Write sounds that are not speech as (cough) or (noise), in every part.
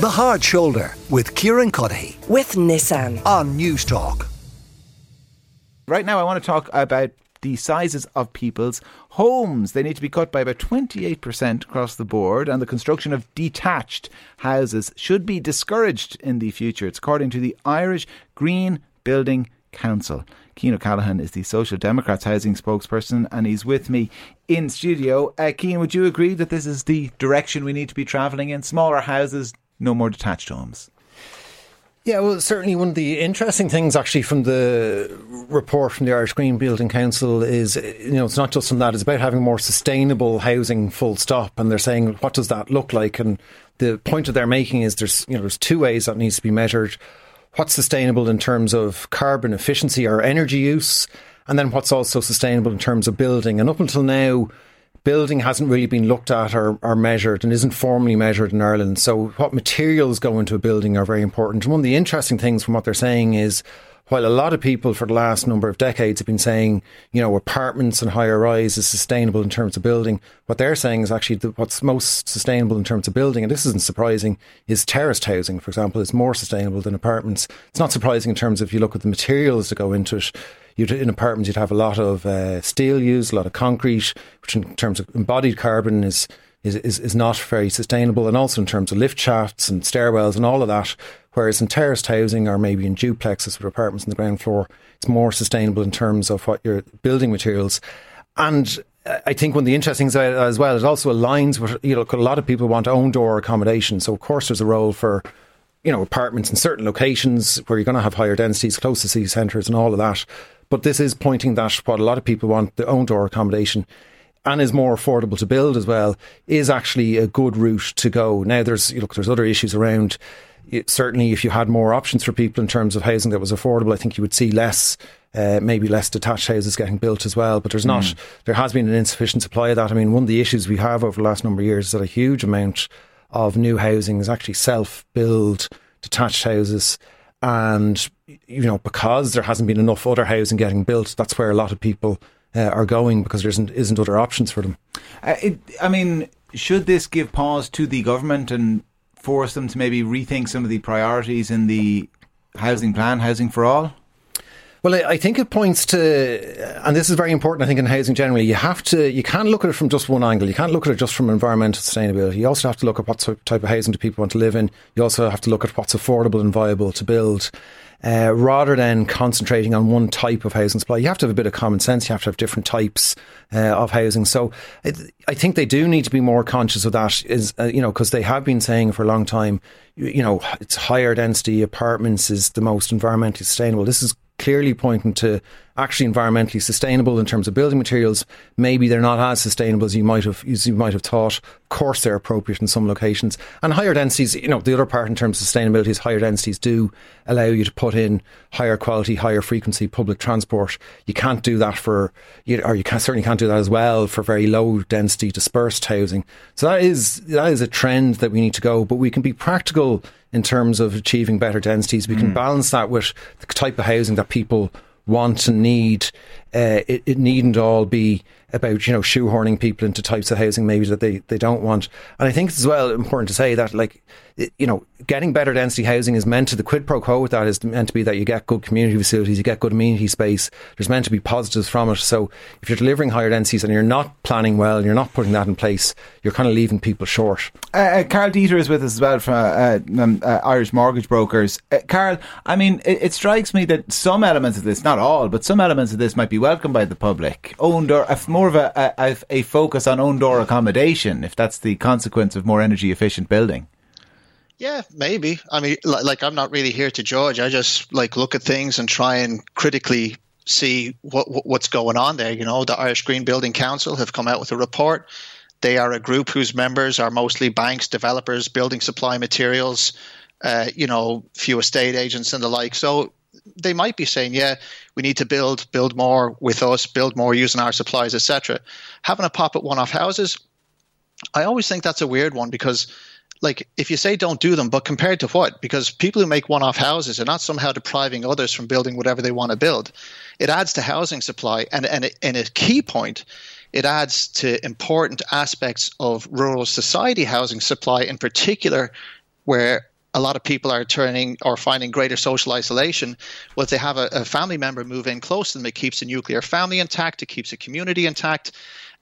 The Hard Shoulder with Kieran Cuddihy with Nissan on Newstalk. Right now, I want to talk about the sizes of people's homes. They need to be cut by about 28% across the board, and the construction of detached houses should be discouraged in the future. It's according to the Irish Green Building Council. Cian O'Callaghan is the Social Democrats housing spokesperson, and he's with me in studio. Uh, Cian, would you agree that this is the direction we need to be travelling in? Smaller houses, no more detached homes. Yeah, well, certainly one of the interesting things actually from the report from the Irish Green Building Council is, you know, it's not just from that, it's about having more sustainable housing full stop. And they're saying, what does that look like? And the point that they're making is there's, you know, there's two ways that needs to be measured. What's sustainable in terms of carbon efficiency or energy use, and then what's also sustainable in terms of building. And up until now, building hasn't really been looked at or, or, measured and isn't formally measured in Ireland. So, what materials go into a building are very important. And one of the interesting things from what they're saying is while a lot of people for the last number of decades have been saying, you know, apartments and higher rise is sustainable in terms of building, what they're saying is actually what's most sustainable in terms of building, and this isn't surprising, is terraced housing, for example, is more sustainable than apartments. It's not surprising in terms of if you look at the materials that go into it you'd, in apartments, you'd have a lot of uh, steel used, a lot of concrete, which in terms of embodied carbon is, is, is, is not very sustainable. And also in terms of lift shafts and stairwells and all of that. Whereas in terraced housing or maybe in duplexes with apartments on the ground floor, it's more sustainable in terms of what your building materials. And I think one of the interesting things as well, it also aligns with, you know, a lot of people want own door accommodation. So, of course, there's a role for you know, apartments in certain locations where you're going to have higher densities close to city centres and all of that. But this is pointing that what a lot of people want, the own door accommodation, and is more affordable to build as well, is actually a good route to go. Now, there's you look, there's other issues around. It, certainly, if you had more options for people in terms of housing that was affordable, I think you would see less, uh, maybe less detached houses getting built as well. But there's not, mm. there has been an insufficient supply of that. I mean, one of the issues we have over the last number of years is that a huge amount of new housing is actually self-build detached houses and you know because there hasn't been enough other housing getting built, that's where a lot of people uh, are going because there isn't isn't other options for them. Uh, it, I mean, should this give pause to the government and force them to maybe rethink some of the priorities in the housing plan, housing for all? Well, I think it points to, and this is very important, I think, in housing generally, you have to, you can't look at it from just one angle. You can't look at it just from environmental sustainability. You also have to look at what type of housing do people want to live in. You also have to look at what's affordable and viable to build. Uh, rather than concentrating on one type of housing supply, you have to have a bit of common sense. You have to have different types uh, of housing. So it, I think they do need to be more conscious of that. Is uh, you know because they have been saying for a long time, you, you know, it's higher density apartments is the most environmentally sustainable. This is clearly pointing to actually environmentally sustainable in terms of building materials. Maybe they're not as sustainable as you might have as you might have thought. Of course, they're appropriate in some locations. And higher densities, you know, the other part in terms of sustainability is higher densities do allow you to put in higher quality, higher frequency public transport. You can't do that for, or you can, certainly can't do that as well for very low density dispersed housing. So that is that is a trend that we need to go. But we can be practical in terms of achieving better densities. We can mm. balance that with the type of housing that people want and need. Uh, it, it needn't all be about you know shoehorning people into types of housing maybe that they, they don't want. And I think it's as well important to say that like you know getting better density housing is meant to the quid pro quo with that is meant to be that you get good community facilities, you get good amenity space. There's meant to be positives from it. So if you're delivering higher densities and you're not planning well and you're not putting that in place, you're kind of leaving people short. Uh, uh, Karl Deeter is with us as well from uh, um, uh, Irish Mortgage Brokers. Uh, Karl, I mean, it, it, strikes me that some elements of this, not all, but some elements of this might be welcomed by the public. Owned or more of a, a, a focus on own door accommodation, if that's the consequence of more energy efficient building. Yeah, maybe. I mean, like, I'm not really here to judge. I just like look at things and try and critically see what, what's going on there. You know, the Irish Green Building Council have come out with a report. They are a group whose members are mostly banks, developers, building supply materials, uh, you know, few estate agents and the like. So they might be saying, yeah, we need to build, build more with us, build more using our supplies, etc. Having a pop at one-off houses, I always think that's a weird one because like if you say don't do them, but compared to what? Because people who make one-off houses are not somehow depriving others from building whatever they want to build. It adds to housing supply, and and and a key point, it adds to important aspects of rural society housing supply, in particular, where a lot of people are turning or finding greater social isolation. Well, if they have a, a family member move in close to them, it keeps a nuclear family intact, it keeps a community intact.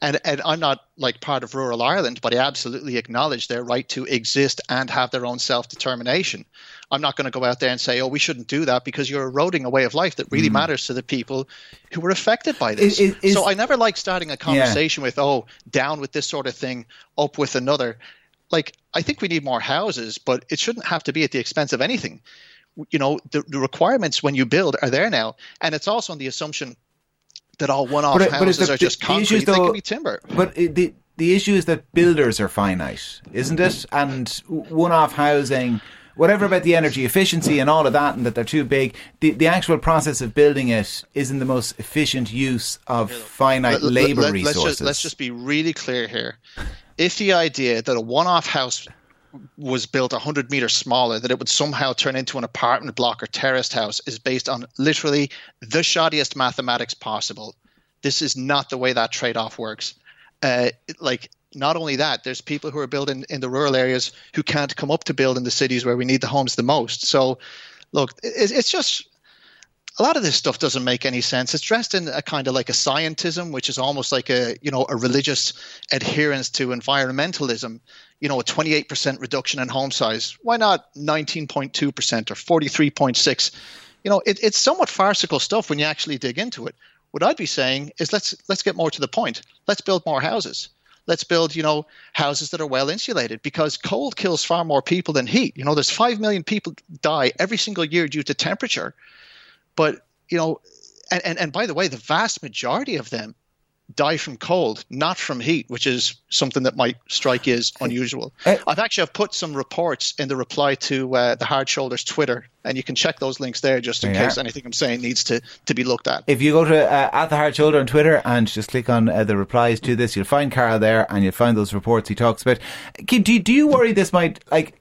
And, and I'm not like part of rural Ireland, but I absolutely acknowledge their right to exist and have their own self determination. I'm not going to go out there and say, oh, we shouldn't do that because you're eroding a way of life that really mm. matters to the people who were affected by this. Is, is, so I never like starting a conversation yeah. with, oh, down with this sort of thing, up with another. Like, I think we need more houses, but it shouldn't have to be at the expense of anything. You know, the, the requirements when you build are there now. And it's also on the assumption that all one-off but, houses but the, are just the, concrete. Though, they can be timber. But the the issue is that builders are finite, isn't it? And one-off housing whatever about the energy efficiency and all of that, and that they're too big. The the actual process of building it isn't the most efficient use of finite let, labor let, resources. Let's just, let's just be really clear here. If the idea that a one-off house was built 100 meters smaller, that it would somehow turn into an apartment block or terraced house is based on literally the shoddiest mathematics possible. This is not the way that trade off works. Uh, like not only that, there's people who are building in the rural areas who can't come up to build in the cities where we need the homes the most. So, look, it's just a lot of this stuff doesn't make any sense. It's dressed in a kind of like a scientism, which is almost like a you know a religious adherence to environmentalism. You know, a 28% reduction in home size. Why not 19.2% or 43.6? You know, it, it's somewhat farcical stuff when you actually dig into it. What I'd be saying is let's let's get more to the point. Let's build more houses let's build you know houses that are well insulated because cold kills far more people than heat you know there's 5 million people die every single year due to temperature but you know and, and, and by the way the vast majority of them die from cold, not from heat, which is something that might strike you as (laughs) unusual. I've actually I've put some reports in the reply to uh, the Hard Shoulders Twitter, and you can check those links there just in yeah. case anything I'm saying needs to, to be looked at. If you go to uh, at the Hard Shoulder on Twitter and just click on uh, the replies to this, you'll find Karl there, and you'll find those reports he talks about. Do, do you worry this might like,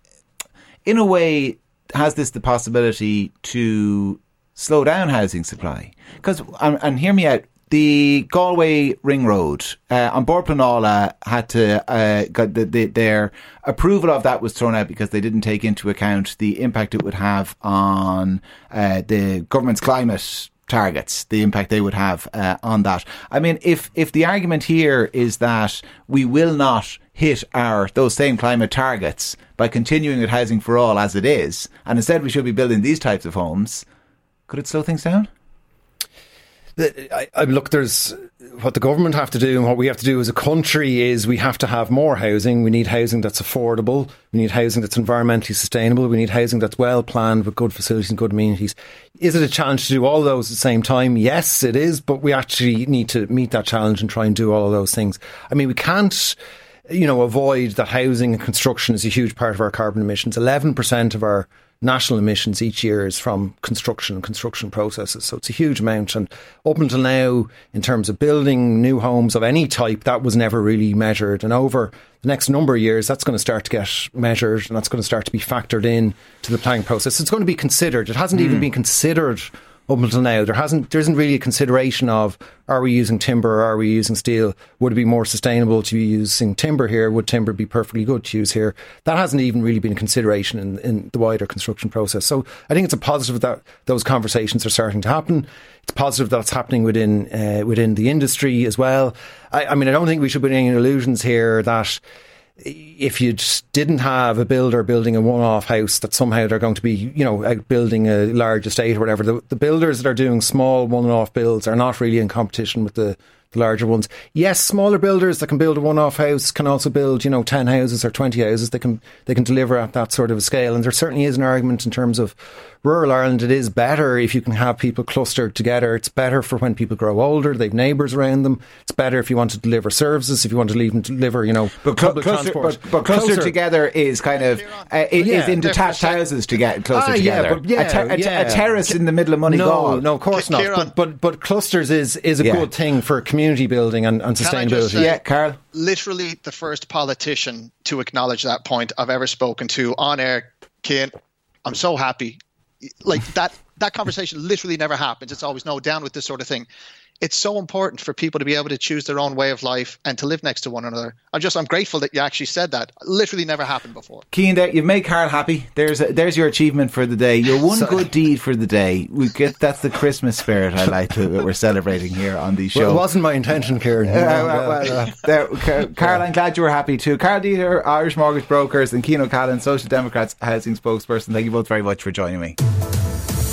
in a way, has this the possibility to slow down housing supply? Because and, and hear me out the Galway Ring Road uh, on Pleanála had to uh, got the, the, their approval of that was thrown out because they didn't take into account the impact it would have on uh, the government's climate targets, the impact they would have uh, on that. I mean, if if the argument here is that we will not hit our those same climate targets by continuing with housing for all as it is, and instead we should be building these types of homes, could it slow things down? I, I, look, there's what the government have to do and what we have to do as a country is we have to have more housing. We need housing that's affordable. We need housing that's environmentally sustainable. We need housing that's well planned with good facilities and good amenities. Is it a challenge to do all those at the same time? Yes, it is, but we actually need to meet that challenge and try and do all of those things. I mean, we can't you know, avoid that housing and construction is a huge part of our carbon emissions. 11% of our national emissions each year is from construction and construction processes. So it's a huge amount. And up until now, in terms of building new homes of any type, that was never really measured. And over the next number of years, that's going to start to get measured and that's going to start to be factored in to the planning process. It's going to be considered. It hasn't mm. even been considered up until now. There hasn't there isn't really a consideration of are we using timber or are we using steel? Would it be more sustainable to be using timber here? Would timber be perfectly good to use here? That hasn't even really been a consideration in, in the wider construction process. So I think it's a positive that those conversations are starting to happen. It's positive that it's happening within uh, within the industry as well. I, I mean, I don't think we should put any illusions here that if you just didn't have a builder building a one-off house that somehow they're going to be, you know, building a large estate or whatever, the, the builders that are doing small one-off builds are not really in competition with the the larger ones. Yes, smaller builders that can build a one-off house can also build, you know, ten houses or twenty houses. They can they can deliver at that sort of a scale. And there certainly is an argument in terms of rural Ireland. It is better if you can have people clustered together. It's better for when people grow older. They've neighbours around them. It's better if you want to deliver services. If you want to leave them deliver, you know, but public cluster, transport. But, but clustered closer. together is kind of uh, yeah, is in detached houses to get closer ah, together. Yeah, but yeah, a, ter- a, yeah. a, terrace in the middle of Money No, no, of course not. But, but but clusters is is a good thing for community building and, and sustainability. Say, yeah, Karl. Literally the first politician to acknowledge that point I've ever spoken to on air. Cian, I'm so happy like that that conversation literally never happens. It's always no down with this sort of thing. It's so important for people to be able to choose their own way of life and to live next to one another. I'm just I'm grateful that you actually said that. Literally never happened before. Cian, there, you've made Karl happy. There's a, there's your achievement for the day. Your one So- good deed for the day. We get that's the Christmas spirit I like to, that we're celebrating here on the show. Well, it wasn't my intention, Kieran. Uh, well, well, uh, there, (laughs) Karl, I'm glad you were happy too. Karl Deeter, Irish Mortgage Brokers, and Cian O'Callaghan, Social Democrats Housing Spokesperson. Thank you both very much for joining me.